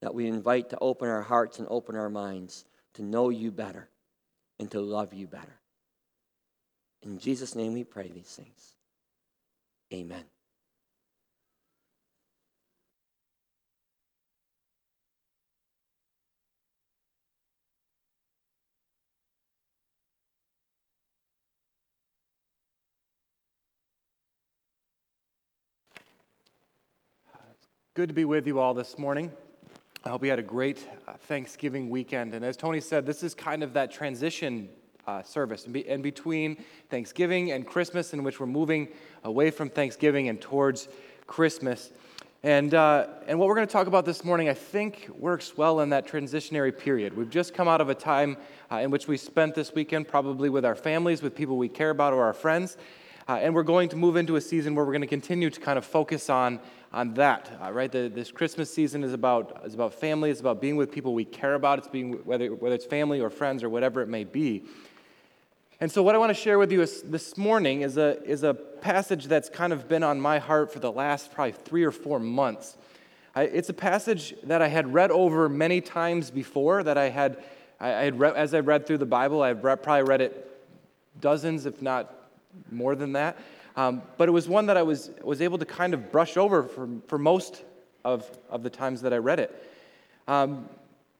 that we invite to open our hearts and open our minds to know you better and to love you better. In Jesus' name we pray these things. Amen. Good to be with you all this morning. I hope you had a great uh, Thanksgiving weekend. And as Tony said, this is kind of that transition uh, service in, be, in between Thanksgiving and Christmas, in which we're moving away from Thanksgiving and towards Christmas. And, uh, and what we're going to talk about this morning, I think, works well in that transitionary period. We've just come out of a time uh, in which we spent this weekend probably with our families, with people we care about, or our friends. Uh, and we're going to move into a season where we're going to continue to kind of focus on on that, uh, right? The, this Christmas season is about, is about family, it's about being with people we care about, it's being, whether, whether it's family or friends or whatever it may be. And so, what I want to share with you is, this morning is a, is a passage that's kind of been on my heart for the last probably three or four months. I, it's a passage that I had read over many times before, that I had, I, I had as I read through the Bible, I've probably read it dozens, if not more than that. Um, but it was one that I was, was able to kind of brush over for, for most of, of the times that I read it. Um,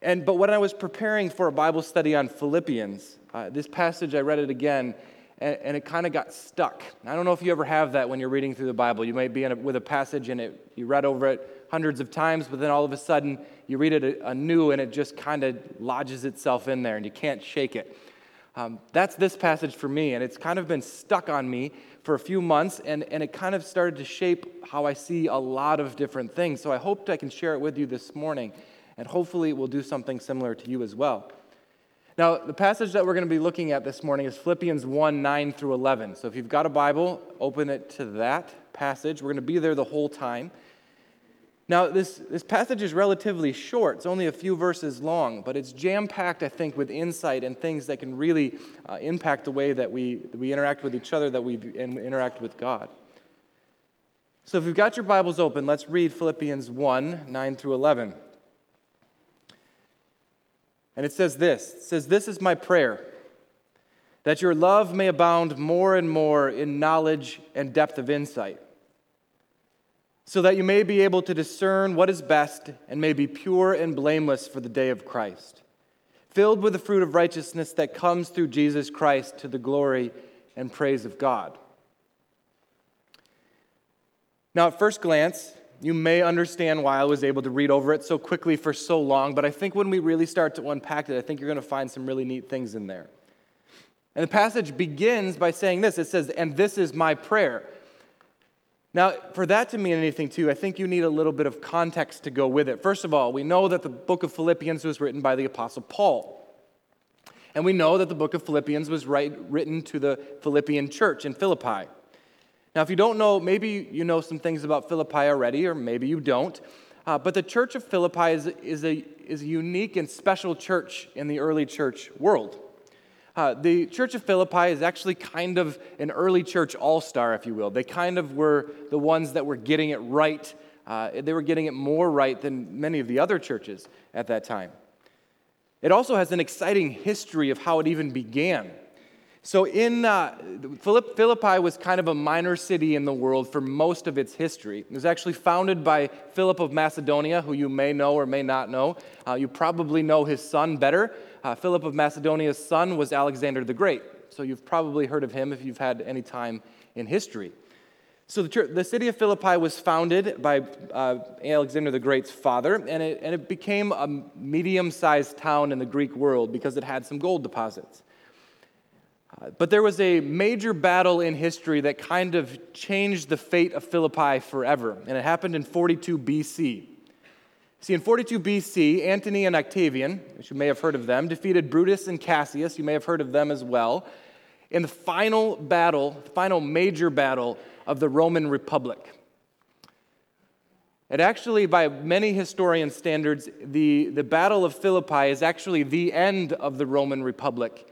and, but when I was preparing for a Bible study on Philippians, uh, this passage, I read it again, and, and it kind of got stuck. I don't know if you ever have that when you're reading through the Bible. You might be a, with a passage and it, you read over it hundreds of times, but then all of a sudden you read it anew and it just kind of lodges itself in there and you can't shake it. Um, that's this passage for me, and it's kind of been stuck on me for a few months, and, and it kind of started to shape how I see a lot of different things. So I hoped I can share it with you this morning, and hopefully it will do something similar to you as well. Now, the passage that we're going to be looking at this morning is Philippians 1 9 through 11. So if you've got a Bible, open it to that passage. We're going to be there the whole time. Now, this, this passage is relatively short. It's only a few verses long, but it's jam packed, I think, with insight and things that can really uh, impact the way that we, that we interact with each other, that we interact with God. So, if you've got your Bibles open, let's read Philippians 1 9 through 11. And it says this It says, This is my prayer, that your love may abound more and more in knowledge and depth of insight so that you may be able to discern what is best and may be pure and blameless for the day of Christ, filled with the fruit of righteousness that comes through Jesus Christ to the glory and praise of God. Now, at first glance, you may understand why I was able to read over it so quickly for so long, but I think when we really start to unpack it, I think you're going to find some really neat things in there. And the passage begins by saying this it says, And this is my prayer. Now, for that to mean anything too, I think you need a little bit of context to go with it. First of all, we know that the book of Philippians was written by the Apostle Paul. And we know that the book of Philippians was written to the Philippian church in Philippi. Now, if you don't know, maybe you know some things about Philippi already, or maybe you don't. Uh, but the church of Philippi is, is, a, is a unique and special church in the early church world. Uh, the Church of Philippi is actually kind of an early church all star, if you will. They kind of were the ones that were getting it right. Uh, they were getting it more right than many of the other churches at that time. It also has an exciting history of how it even began. So, in uh, Philippi was kind of a minor city in the world for most of its history. It was actually founded by Philip of Macedonia, who you may know or may not know. Uh, you probably know his son better. Uh, Philip of Macedonia's son was Alexander the Great. So you've probably heard of him if you've had any time in history. So the, church, the city of Philippi was founded by uh, Alexander the Great's father, and it, and it became a medium sized town in the Greek world because it had some gold deposits. Uh, but there was a major battle in history that kind of changed the fate of Philippi forever, and it happened in 42 BC. See, in 42 BC, Antony and Octavian, which you may have heard of them, defeated Brutus and Cassius, you may have heard of them as well, in the final battle, the final major battle of the Roman Republic. It actually, by many historian standards, the, the Battle of Philippi is actually the end of the Roman Republic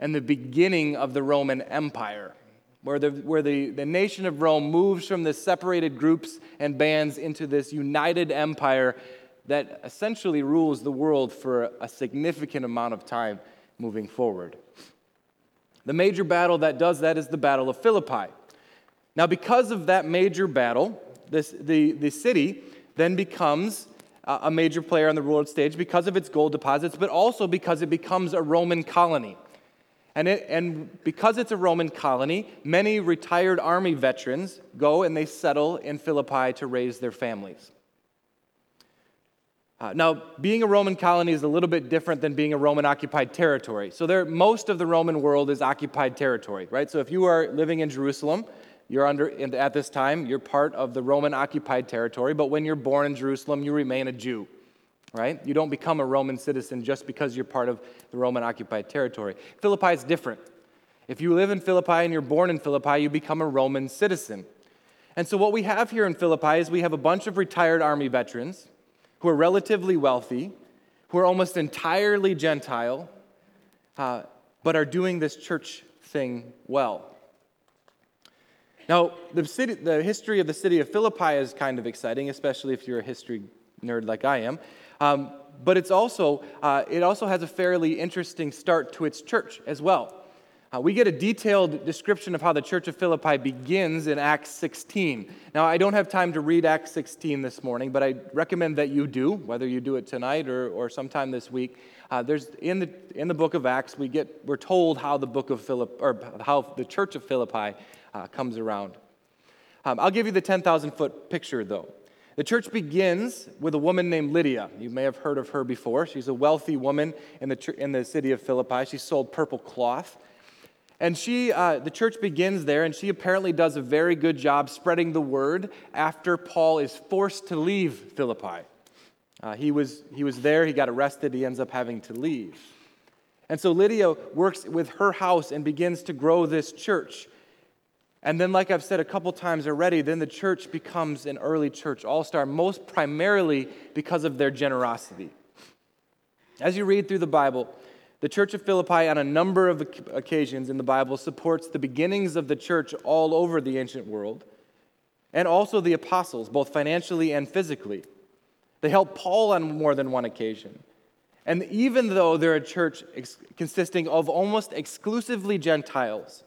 and the beginning of the Roman Empire, where the, where the, the nation of Rome moves from the separated groups and bands into this united empire that essentially rules the world for a significant amount of time moving forward. The major battle that does that is the Battle of Philippi. Now, because of that major battle, this, the, the city then becomes a major player on the world stage because of its gold deposits, but also because it becomes a Roman colony. And, it, and because it's a Roman colony, many retired army veterans go and they settle in Philippi to raise their families. Uh, now, being a Roman colony is a little bit different than being a Roman occupied territory. So, there, most of the Roman world is occupied territory, right? So, if you are living in Jerusalem, you're under, at this time, you're part of the Roman occupied territory, but when you're born in Jerusalem, you remain a Jew, right? You don't become a Roman citizen just because you're part of the Roman occupied territory. Philippi is different. If you live in Philippi and you're born in Philippi, you become a Roman citizen. And so, what we have here in Philippi is we have a bunch of retired army veterans who are relatively wealthy, who are almost entirely Gentile, uh, but are doing this church thing well. Now, the, city, the history of the city of Philippi is kind of exciting, especially if you're a history nerd like I am. Um, but it's also, uh, it also has a fairly interesting start to its church as well. Uh, we get a detailed description of how the church of Philippi begins in Acts 16. Now, I don't have time to read Acts 16 this morning, but I recommend that you do, whether you do it tonight or, or sometime this week. Uh, there's in the, in the book of Acts, we get, we're told how the book of Philip, or how the church of Philippi uh, comes around. Um, I'll give you the 10,000 foot picture, though. The church begins with a woman named Lydia. You may have heard of her before. She's a wealthy woman in the, in the city of Philippi. She sold purple cloth. And she, uh, the church begins there, and she apparently does a very good job spreading the word after Paul is forced to leave Philippi. Uh, he, was, he was there, he got arrested, he ends up having to leave. And so Lydia works with her house and begins to grow this church. And then, like I've said a couple times already, then the church becomes an early church all star, most primarily because of their generosity. As you read through the Bible, the church of Philippi, on a number of occasions in the Bible, supports the beginnings of the church all over the ancient world, and also the apostles, both financially and physically. They help Paul on more than one occasion. And even though they're a church ex- consisting of almost exclusively Gentiles,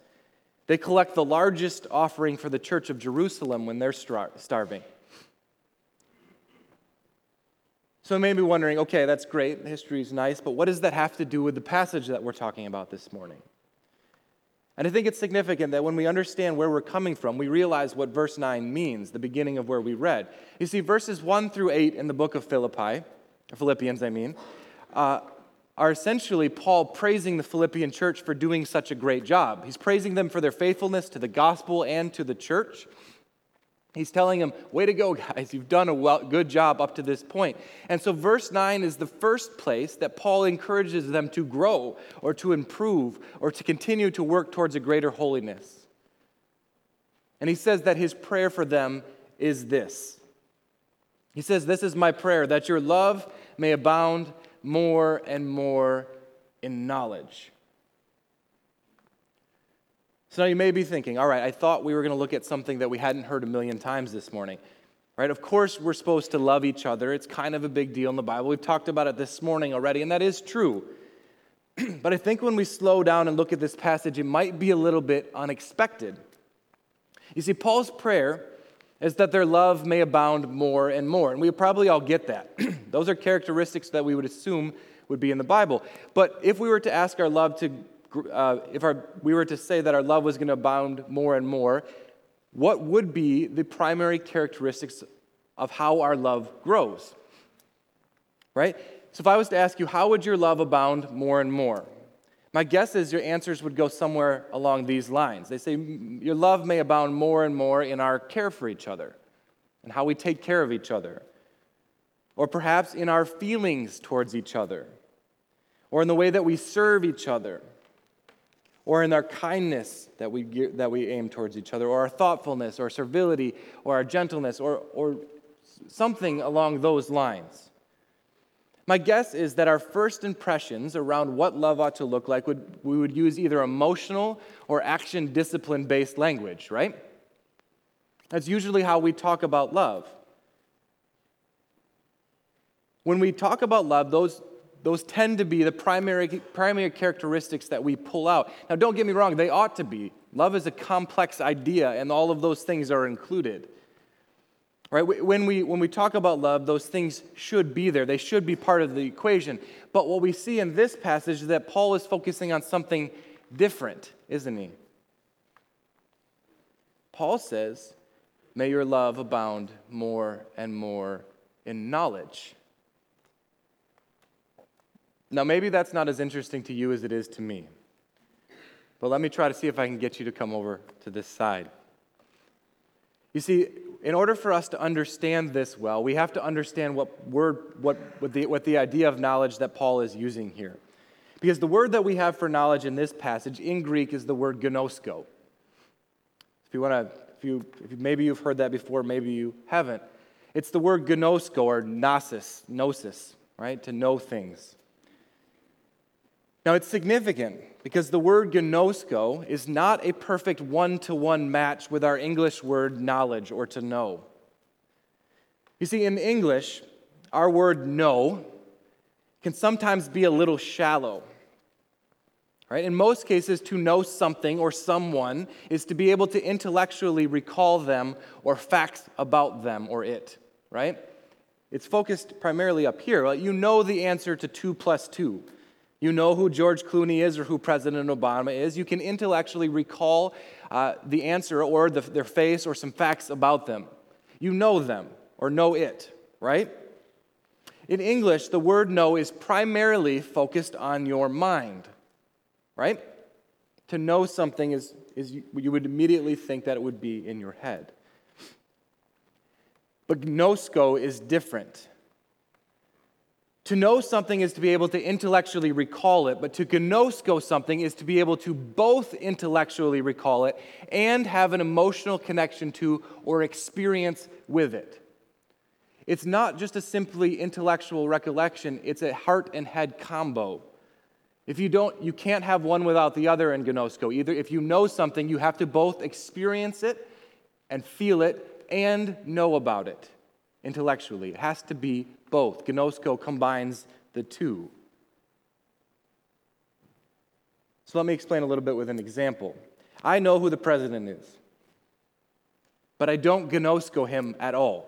they collect the largest offering for the church of Jerusalem when they're star- starving. So you may be wondering, okay, that's great, history is nice, but what does that have to do with the passage that we're talking about this morning? And I think it's significant that when we understand where we're coming from, we realize what verse 9 means, the beginning of where we read. You see, verses 1 through 8 in the book of Philippi, Philippians, I mean, uh, are essentially Paul praising the Philippian church for doing such a great job. He's praising them for their faithfulness to the gospel and to the church. He's telling them, Way to go, guys. You've done a well, good job up to this point. And so, verse 9 is the first place that Paul encourages them to grow or to improve or to continue to work towards a greater holiness. And he says that his prayer for them is this He says, This is my prayer, that your love may abound more and more in knowledge so now you may be thinking, all right, I thought we were going to look at something that we hadn't heard a million times this morning. Right? Of course, we're supposed to love each other. It's kind of a big deal in the Bible. We've talked about it this morning already, and that is true. but I think when we slow down and look at this passage, it might be a little bit unexpected. You see, Paul's prayer is that their love may abound more and more. And we probably all get that. Those are characteristics that we would assume would be in the Bible. But if we were to ask our love to uh, if our, we were to say that our love was going to abound more and more, what would be the primary characteristics of how our love grows? Right? So if I was to ask you, how would your love abound more and more? My guess is your answers would go somewhere along these lines. They say, Your love may abound more and more in our care for each other and how we take care of each other, or perhaps in our feelings towards each other, or in the way that we serve each other, or in our kindness that we, that we aim towards each other, or our thoughtfulness, or servility, or our gentleness, or, or something along those lines. My guess is that our first impressions around what love ought to look like would we would use either emotional or action discipline based language, right? That's usually how we talk about love. When we talk about love, those, those tend to be the primary, primary characteristics that we pull out. Now, don't get me wrong, they ought to be. Love is a complex idea, and all of those things are included. Right? When we, when we talk about love, those things should be there. They should be part of the equation. But what we see in this passage is that Paul is focusing on something different, isn't he? Paul says, May your love abound more and more in knowledge. Now, maybe that's not as interesting to you as it is to me. But let me try to see if I can get you to come over to this side. You see, in order for us to understand this well, we have to understand what word, what, what, the, what the idea of knowledge that Paul is using here. Because the word that we have for knowledge in this passage in Greek is the word gnosko. If you want to, if you, if maybe you've heard that before, maybe you haven't. It's the word gnosko or gnosis, gnosis, right? To know things. Now, it's significant because the word gnosko is not a perfect one to one match with our English word knowledge or to know. You see, in English, our word know can sometimes be a little shallow. Right? In most cases, to know something or someone is to be able to intellectually recall them or facts about them or it, right? It's focused primarily up here. You know the answer to 2 plus 2. You know who George Clooney is or who President Obama is. You can intellectually recall uh, the answer or the, their face or some facts about them. You know them or know it, right? In English, the word know is primarily focused on your mind, right? To know something is, is you, you would immediately think that it would be in your head. But gnosko is different. To know something is to be able to intellectually recall it, but to gnosko something is to be able to both intellectually recall it and have an emotional connection to or experience with it. It's not just a simply intellectual recollection, it's a heart and head combo. If you don't, you can't have one without the other in gnosko. Either if you know something, you have to both experience it and feel it and know about it intellectually. It has to be both. Gnosko combines the two. So let me explain a little bit with an example. I know who the president is, but I don't gnosko him at all.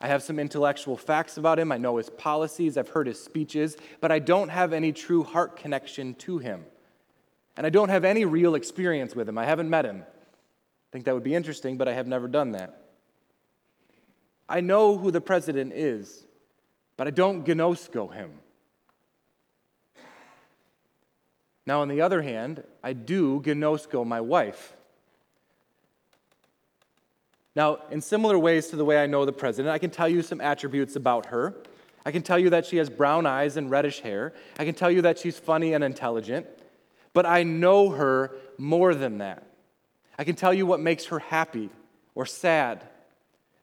I have some intellectual facts about him. I know his policies. I've heard his speeches, but I don't have any true heart connection to him. And I don't have any real experience with him. I haven't met him. I think that would be interesting, but I have never done that. I know who the president is, but I don't gnosko him. Now, on the other hand, I do gnosko my wife. Now, in similar ways to the way I know the president, I can tell you some attributes about her. I can tell you that she has brown eyes and reddish hair. I can tell you that she's funny and intelligent. But I know her more than that. I can tell you what makes her happy or sad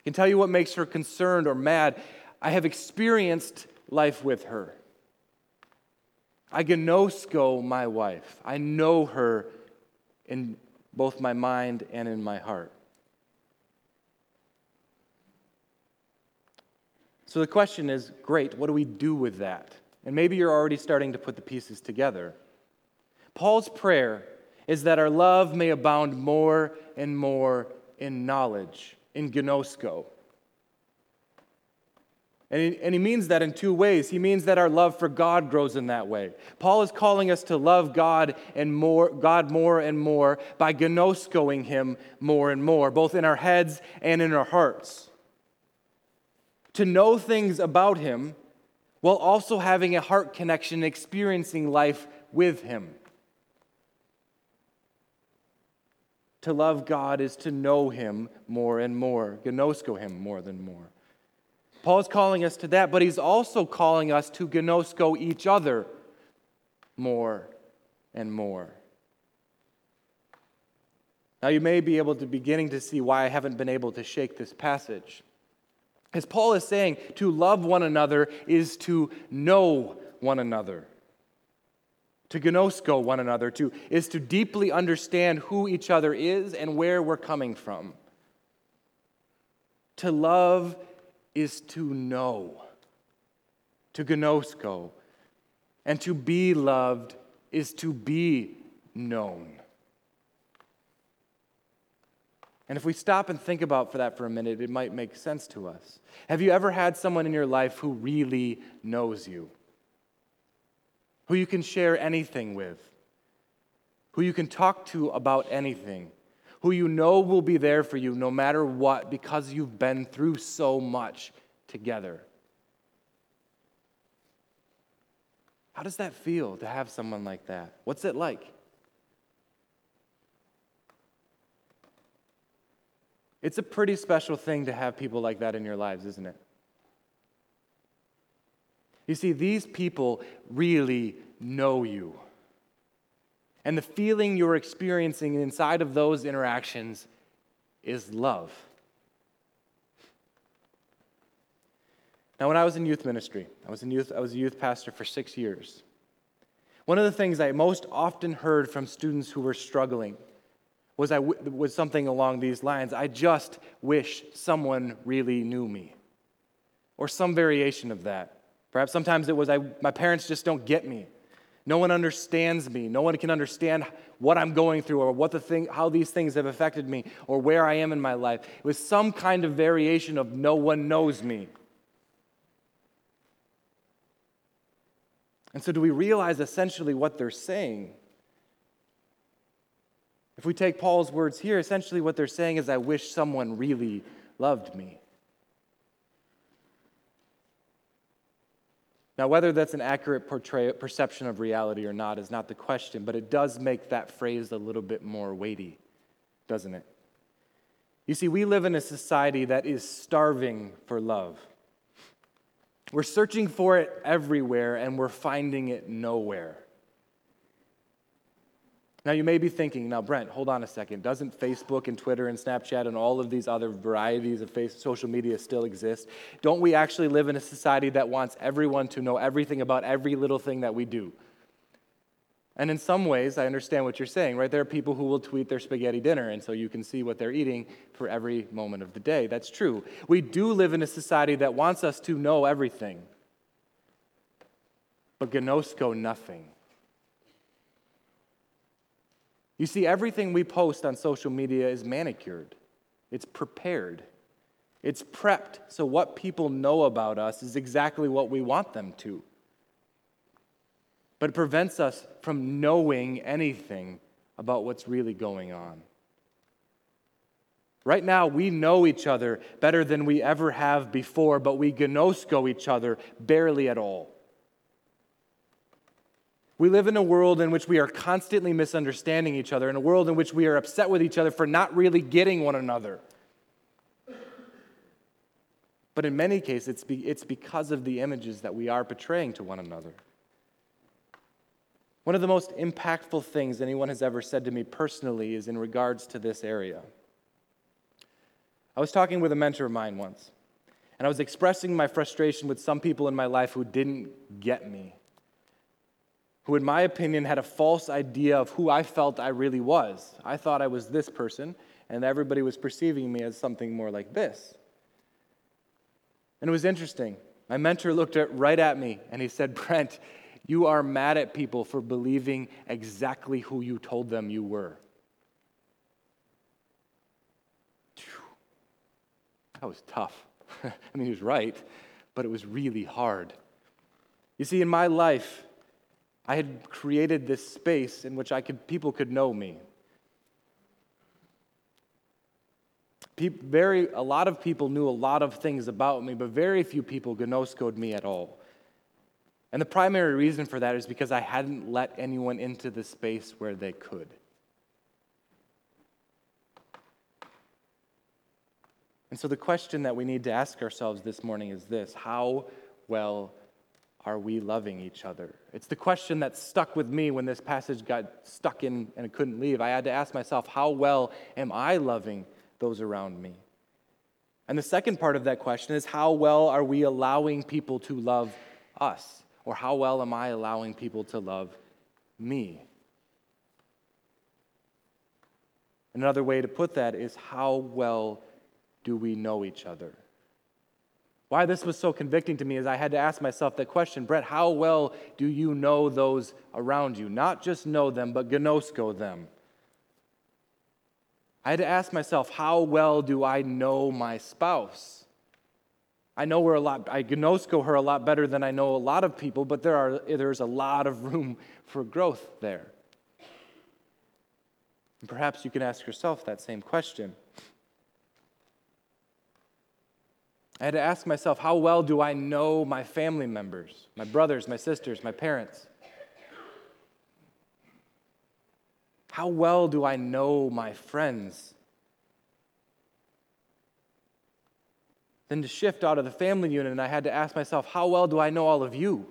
can tell you what makes her concerned or mad. I have experienced life with her. I gnosko my wife. I know her in both my mind and in my heart. So the question is great, what do we do with that? And maybe you're already starting to put the pieces together. Paul's prayer is that our love may abound more and more in knowledge in gnosko. And he, and he means that in two ways. He means that our love for God grows in that way. Paul is calling us to love God and more, God more and more by gnoskoing him more and more, both in our heads and in our hearts. To know things about him while also having a heart connection, experiencing life with him. To love God is to know Him more and more, gnosko Him more than more. Paul's calling us to that, but he's also calling us to gnosko each other more and more. Now, you may be able to beginning to see why I haven't been able to shake this passage. As Paul is saying, to love one another is to know one another to gnosko one another, to, is to deeply understand who each other is and where we're coming from. To love is to know. to gnosko. And to be loved is to be known. And if we stop and think about for that for a minute, it might make sense to us. Have you ever had someone in your life who really knows you? Who you can share anything with? Who you can talk to about anything? Who you know will be there for you no matter what because you've been through so much together? How does that feel to have someone like that? What's it like? It's a pretty special thing to have people like that in your lives, isn't it? You see, these people really know you. And the feeling you're experiencing inside of those interactions is love. Now, when I was in youth ministry, I was, in youth, I was a youth pastor for six years. One of the things I most often heard from students who were struggling was, I w- was something along these lines I just wish someone really knew me. Or some variation of that. Perhaps sometimes it was I, my parents just don't get me. No one understands me. No one can understand what I'm going through or what the thing, how these things have affected me or where I am in my life. It was some kind of variation of no one knows me. And so, do we realize essentially what they're saying? If we take Paul's words here, essentially what they're saying is, I wish someone really loved me. Now, whether that's an accurate portray- perception of reality or not is not the question, but it does make that phrase a little bit more weighty, doesn't it? You see, we live in a society that is starving for love. We're searching for it everywhere and we're finding it nowhere. Now, you may be thinking, now, Brent, hold on a second. Doesn't Facebook and Twitter and Snapchat and all of these other varieties of face, social media still exist? Don't we actually live in a society that wants everyone to know everything about every little thing that we do? And in some ways, I understand what you're saying, right? There are people who will tweet their spaghetti dinner, and so you can see what they're eating for every moment of the day. That's true. We do live in a society that wants us to know everything, but gnosko nothing. You see, everything we post on social media is manicured, it's prepared, it's prepped. So, what people know about us is exactly what we want them to. But it prevents us from knowing anything about what's really going on. Right now, we know each other better than we ever have before, but we gnosko each other barely at all. We live in a world in which we are constantly misunderstanding each other, in a world in which we are upset with each other for not really getting one another. But in many cases, it's, be, it's because of the images that we are portraying to one another. One of the most impactful things anyone has ever said to me personally is in regards to this area. I was talking with a mentor of mine once, and I was expressing my frustration with some people in my life who didn't get me who, in my opinion, had a false idea of who I felt I really was. I thought I was this person, and everybody was perceiving me as something more like this. And it was interesting. My mentor looked at, right at me and he said, Brent, you are mad at people for believing exactly who you told them you were. That was tough. I mean, he was right, but it was really hard. You see, in my life, I had created this space in which I could, people could know me. People, very, a lot of people knew a lot of things about me, but very few people gnoskoed me at all. And the primary reason for that is because I hadn't let anyone into the space where they could. And so the question that we need to ask ourselves this morning is this How well are we loving each other? It's the question that stuck with me when this passage got stuck in and couldn't leave. I had to ask myself, how well am I loving those around me? And the second part of that question is, how well are we allowing people to love us? Or how well am I allowing people to love me? Another way to put that is, how well do we know each other? Why this was so convicting to me is I had to ask myself that question Brent, how well do you know those around you? Not just know them, but gnosko them. I had to ask myself, how well do I know my spouse? I know her a lot, I gnosko her a lot better than I know a lot of people, but there are, there's a lot of room for growth there. And perhaps you can ask yourself that same question. I had to ask myself, how well do I know my family members, my brothers, my sisters, my parents? How well do I know my friends? Then to shift out of the family unit, and I had to ask myself, how well do I know all of you?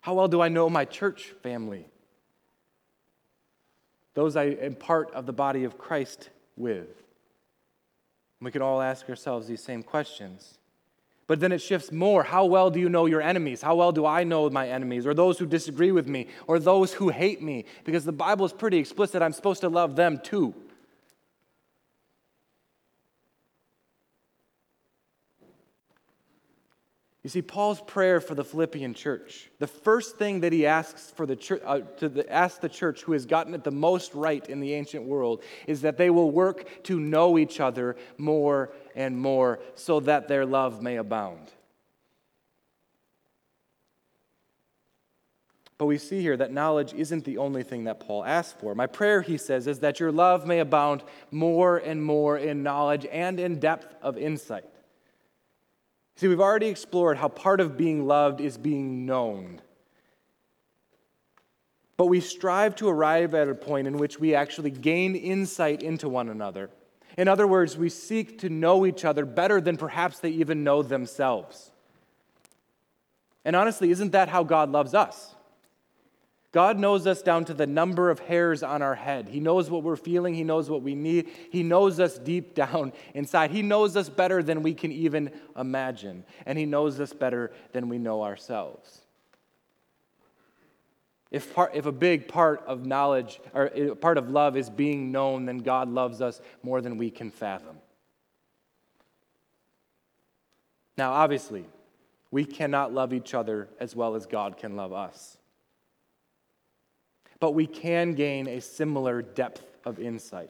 How well do I know my church family? Those I am part of the body of Christ with. we can all ask ourselves these same questions. But then it shifts more. How well do you know your enemies? How well do I know my enemies, or those who disagree with me, or those who hate me? Because the Bible is pretty explicit. I'm supposed to love them too. You see, Paul's prayer for the Philippian church, the first thing that he asks for the church, uh, to the, ask the church who has gotten it the most right in the ancient world is that they will work to know each other more and more so that their love may abound. But we see here that knowledge isn't the only thing that Paul asks for. My prayer, he says, is that your love may abound more and more in knowledge and in depth of insight See, we've already explored how part of being loved is being known. But we strive to arrive at a point in which we actually gain insight into one another. In other words, we seek to know each other better than perhaps they even know themselves. And honestly, isn't that how God loves us? God knows us down to the number of hairs on our head. He knows what we're feeling. He knows what we need. He knows us deep down inside. He knows us better than we can even imagine. And He knows us better than we know ourselves. If, part, if a big part of knowledge or part of love is being known, then God loves us more than we can fathom. Now, obviously, we cannot love each other as well as God can love us but we can gain a similar depth of insight.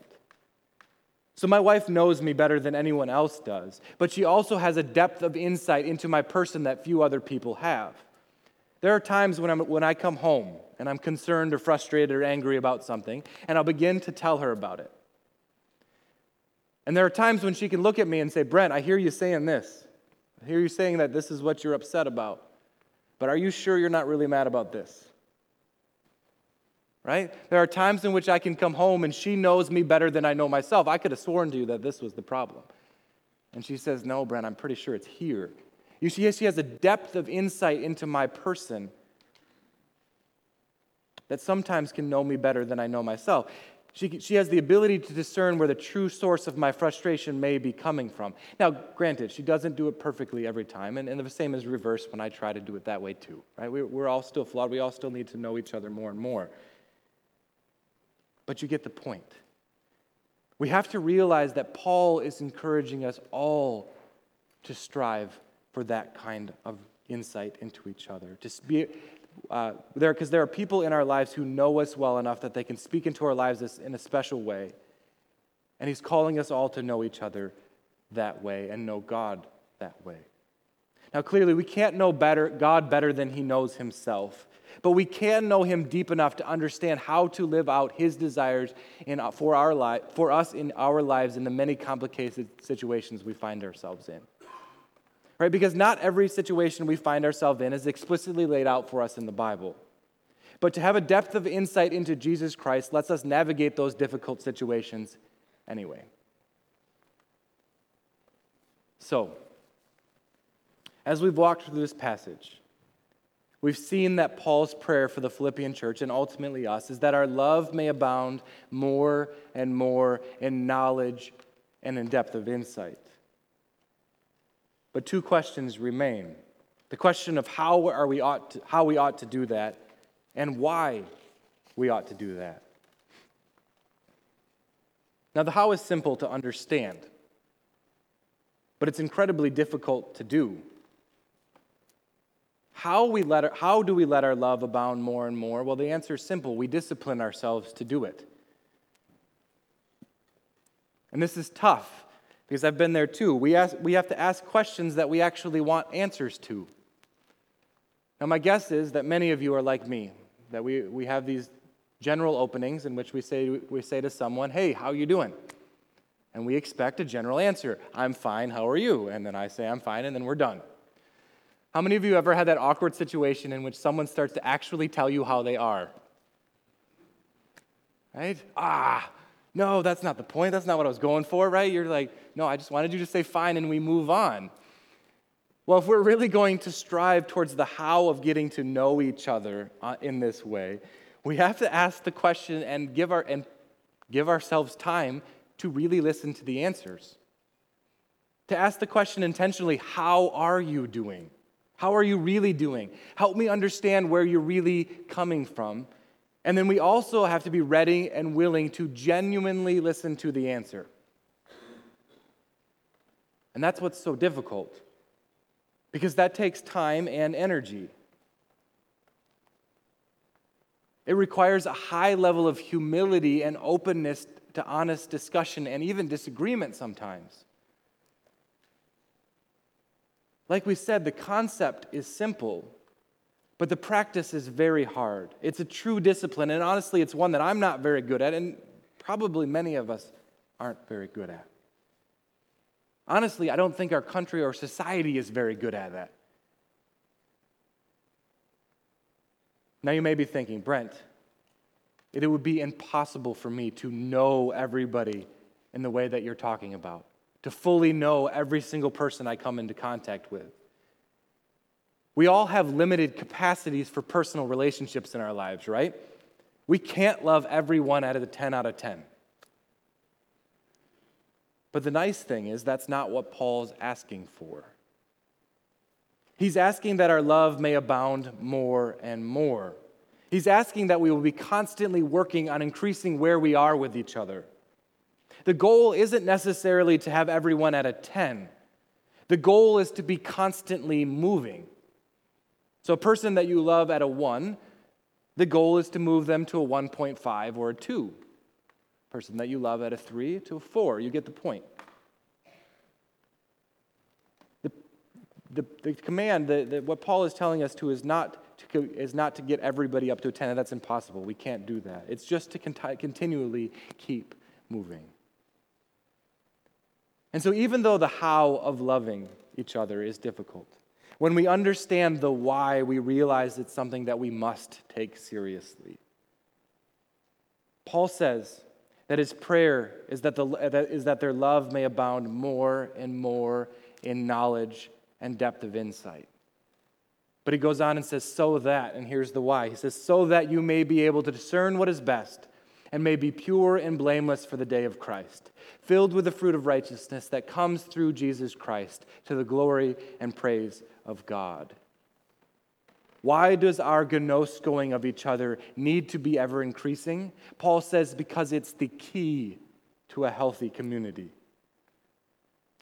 So, my wife knows me better than anyone else does, but she also has a depth of insight into my person that few other people have. There are times when, I'm, when I come home and I'm concerned or frustrated or angry about something, and I'll begin to tell her about it. And there are times when she can look at me and say, Brent, I hear you saying this. I hear you saying that this is what you're upset about. But are you sure you're not really mad about this? right? There are times in which I can come home and she knows me better than I know myself. I could have sworn to you that this was the problem. And she says, No, Brent, I'm pretty sure it's here. You see, she has a depth of insight into my person that sometimes can know me better than I know myself. She, she has the ability to discern where the true source of my frustration may be coming from. Now, granted, she doesn't do it perfectly every time, and, and the same is reversed when I try to do it that way too, right? We, we're all still flawed. We all still need to know each other more and more but you get the point. We have to realize that Paul is encouraging us all to strive for that kind of insight into each other. To be uh, there, because there are people in our lives who know us well enough that they can speak into our lives in a special way. And he's calling us all to know each other that way and know God that way. Now, clearly, we can't know better, God better than he knows himself but we can know him deep enough to understand how to live out his desires in, uh, for, our li- for us in our lives in the many complicated situations we find ourselves in. Right? Because not every situation we find ourselves in is explicitly laid out for us in the Bible. But to have a depth of insight into Jesus Christ lets us navigate those difficult situations anyway. So, as we've walked through this passage, We've seen that Paul's prayer for the Philippian church and ultimately us is that our love may abound more and more in knowledge and in depth of insight. But two questions remain. The question of how, are we ought to, how we ought to do that and why we ought to do that. Now, the how is simple to understand, but it's incredibly difficult to do. How, we let how do we let our love abound more and more? Well, the answer is simple we discipline ourselves to do it. And this is tough because I've been there too. We, ask, we have to ask questions that we actually want answers to. Now, my guess is that many of you are like me, that we, we have these general openings in which we say, we say to someone, Hey, how are you doing? And we expect a general answer I'm fine, how are you? And then I say, I'm fine, and then we're done. How many of you ever had that awkward situation in which someone starts to actually tell you how they are? Right? Ah, no, that's not the point. That's not what I was going for, right? You're like, no, I just wanted you to say fine and we move on. Well, if we're really going to strive towards the how of getting to know each other uh, in this way, we have to ask the question and give, our, and give ourselves time to really listen to the answers. To ask the question intentionally, how are you doing? How are you really doing? Help me understand where you're really coming from. And then we also have to be ready and willing to genuinely listen to the answer. And that's what's so difficult, because that takes time and energy. It requires a high level of humility and openness to honest discussion and even disagreement sometimes. Like we said, the concept is simple, but the practice is very hard. It's a true discipline, and honestly, it's one that I'm not very good at, and probably many of us aren't very good at. Honestly, I don't think our country or society is very good at that. Now, you may be thinking, Brent, it would be impossible for me to know everybody in the way that you're talking about to fully know every single person I come into contact with. We all have limited capacities for personal relationships in our lives, right? We can't love everyone out of the 10 out of 10. But the nice thing is, that's not what Paul's asking for. He's asking that our love may abound more and more. He's asking that we will be constantly working on increasing where we are with each other. The goal isn't necessarily to have everyone at a 10. The goal is to be constantly moving. So, a person that you love at a 1, the goal is to move them to a 1.5 or a 2. A person that you love at a 3 to a 4. You get the point. The, the, the command, the, the, what Paul is telling us to is not to, is not to get everybody up to a 10. That's impossible. We can't do that. It's just to conti- continually keep moving. And so, even though the how of loving each other is difficult, when we understand the why, we realize it's something that we must take seriously. Paul says that his prayer is that, the, is that their love may abound more and more in knowledge and depth of insight. But he goes on and says, so that, and here's the why. He says, so that you may be able to discern what is best and may be pure and blameless for the day of Christ, filled with the fruit of righteousness that comes through Jesus Christ to the glory and praise of God. Why does our gnoskoing of each other need to be ever increasing? Paul says because it's the key to a healthy community.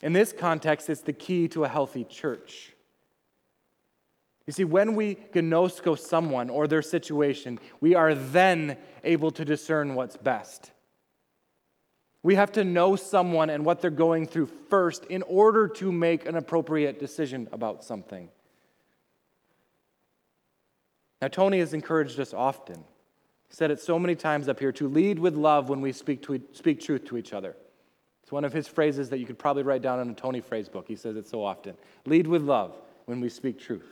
In this context, it's the key to a healthy church. You see, when we gnosko someone or their situation, we are then able to discern what's best. We have to know someone and what they're going through first in order to make an appropriate decision about something. Now, Tony has encouraged us often, said it so many times up here, to lead with love when we speak, to, speak truth to each other. It's one of his phrases that you could probably write down in a Tony phrase book. He says it so often. Lead with love when we speak truth.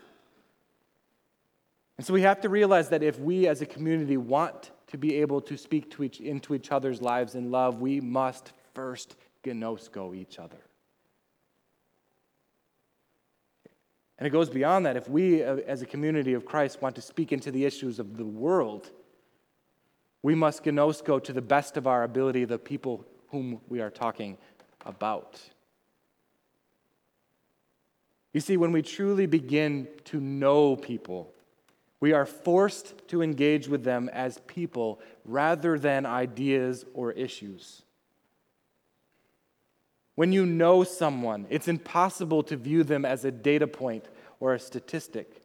And so we have to realize that if we as a community want to be able to speak to each, into each other's lives in love, we must first gnosko each other. And it goes beyond that. If we, uh, as a community of Christ, want to speak into the issues of the world, we must gnosko to the best of our ability the people whom we are talking about. You see, when we truly begin to know people, we are forced to engage with them as people rather than ideas or issues. When you know someone, it's impossible to view them as a data point or a statistic.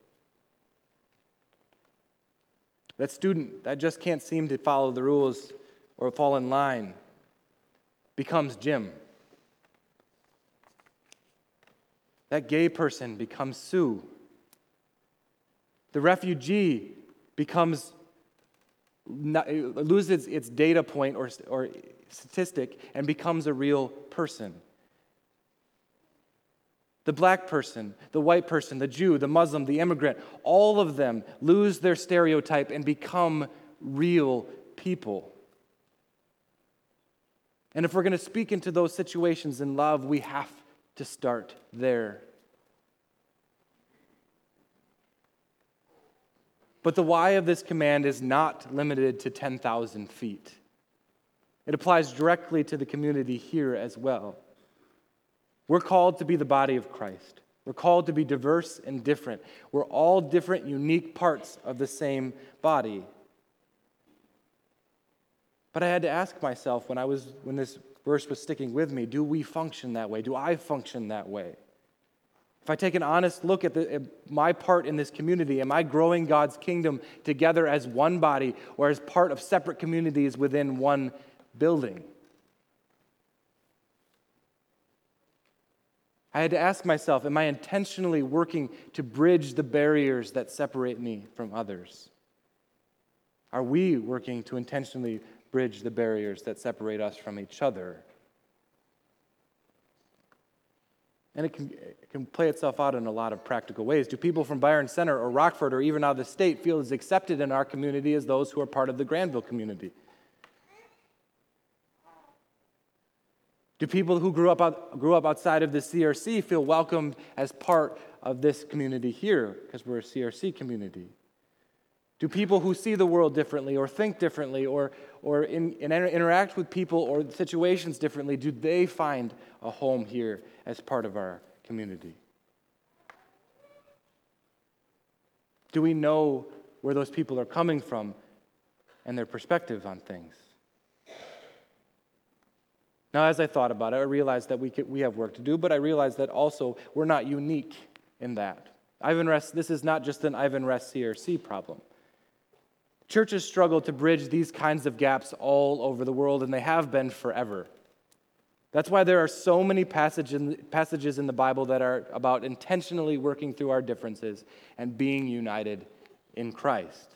That student that just can't seem to follow the rules or fall in line becomes Jim. That gay person becomes Sue. The refugee becomes loses its data point or, or statistic and becomes a real person. The black person, the white person, the Jew, the Muslim, the immigrant, all of them lose their stereotype and become real people. And if we're going to speak into those situations in love, we have to start there. But the why of this command is not limited to 10,000 feet. It applies directly to the community here as well. We're called to be the body of Christ. We're called to be diverse and different. We're all different, unique parts of the same body. But I had to ask myself when I was when this verse was sticking with me, do we function that way? Do I function that way? If I take an honest look at, the, at, my part in this community, am I growing God's kingdom together as one body or as part of separate communities within one building? I had to ask myself, am I intentionally working to bridge the barriers that separate me from others? Are we working to intentionally bridge the barriers that separate us from each other? And it can, it can play itself out in a lot of practical ways. Do people from Byron Center or Rockford or even out of the state feel as accepted in our community as those who are part of the Grandville community? Do people who grew up, out, grew up outside of the CRC feel welcomed as part of this community here because we're a CRC community? Do people who see the world differently or think differently or, or in, in, interact with people or situations differently, do they find a home here as part of our community? Do we know where those people are coming from and their perspectives on things? Now, as I thought about it, I realized that we, could, we have work to do, but I realized that also we're not unique in that. Ivanrest, this is not just an Ivanrest CRC problem. Churches struggle to bridge these kinds of gaps all over the world, and they have been forever. That's why there are so many passages in the Bible that are about intentionally working through our differences and being united in Christ.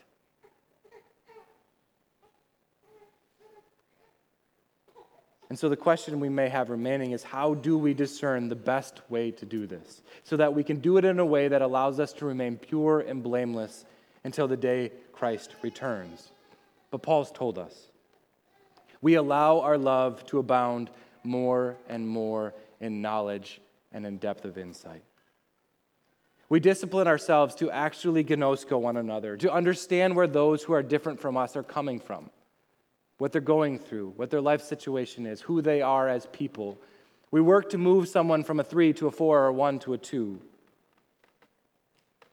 And so, the question we may have remaining is how do we discern the best way to do this so that we can do it in a way that allows us to remain pure and blameless until the day Christ returns. But Paul's told us we allow our love to abound more and more in knowledge and in depth of insight. We discipline ourselves to actually gnosko one another, to understand where those who are different from us are coming from, what they're going through, what their life situation is, who they are as people. We work to move someone from a three to a four or a one to a two.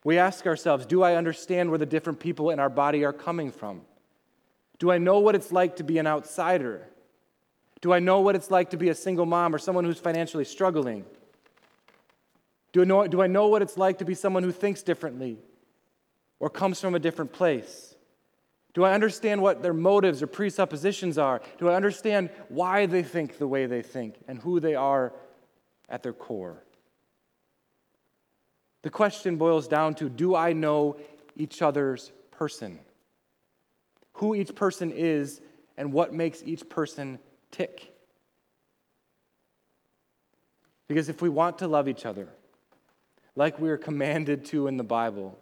We ask ourselves do I understand where the different people in our body are coming from? Do I know what it's like to be an outsider? Do I know what it's like to be a single mom or someone who's financially struggling? Do I, know, do I know what it's like to be someone who thinks differently or comes from a different place? Do I understand what their motives or presuppositions are? Do I understand why they think the way they think and who they are at their core? The question boils down to do I know each other's person? Who each person is and what makes each person tick? Because if we want to love each other, like we are commanded to in the Bible,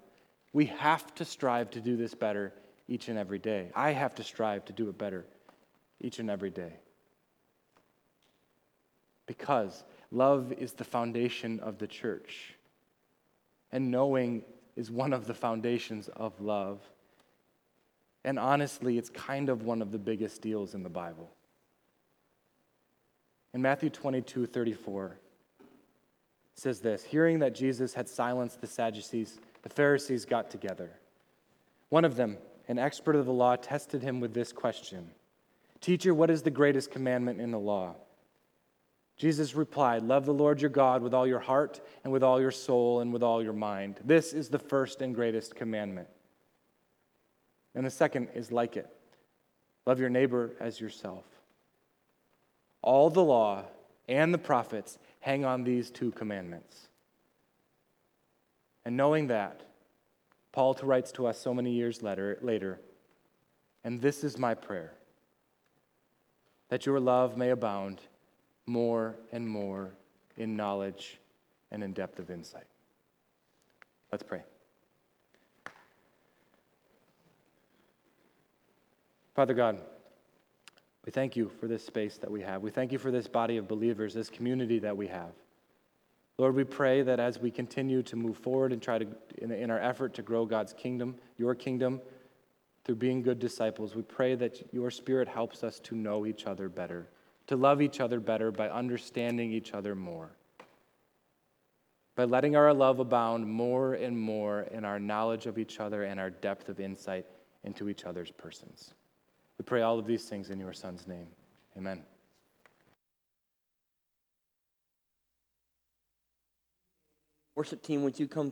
we have to strive to do this better each and every day. I have to strive to do it better each and every day. Because love is the foundation of the church and knowing is one of the foundations of love. And honestly, it's kind of one of the biggest deals in the Bible. In Matthew 22 34, says this Hearing that Jesus had silenced the Sadducees, the Pharisees got together. One of them, an expert of the law, tested him with this question Teacher, what is the greatest commandment in the law? Jesus replied, Love the Lord your God with all your heart and with all your soul and with all your mind. This is the first and greatest commandment. And the second is like it love your neighbor as yourself. All the law and the prophets hang on these two commandments. And knowing that, Paul writes to us so many years later, later, and this is my prayer that your love may abound more and more in knowledge and in depth of insight. Let's pray. Father God, we thank you for this space that we have. We thank you for this body of believers, this community that we have. Lord, we pray that as we continue to move forward and try to, in, in our effort to grow God's kingdom, your kingdom, through being good disciples, we pray that your Spirit helps us to know each other better, to love each other better by understanding each other more, by letting our love abound more and more in our knowledge of each other and our depth of insight into each other's persons. We pray all of these things in your Son's name. Amen. Worship team, would you come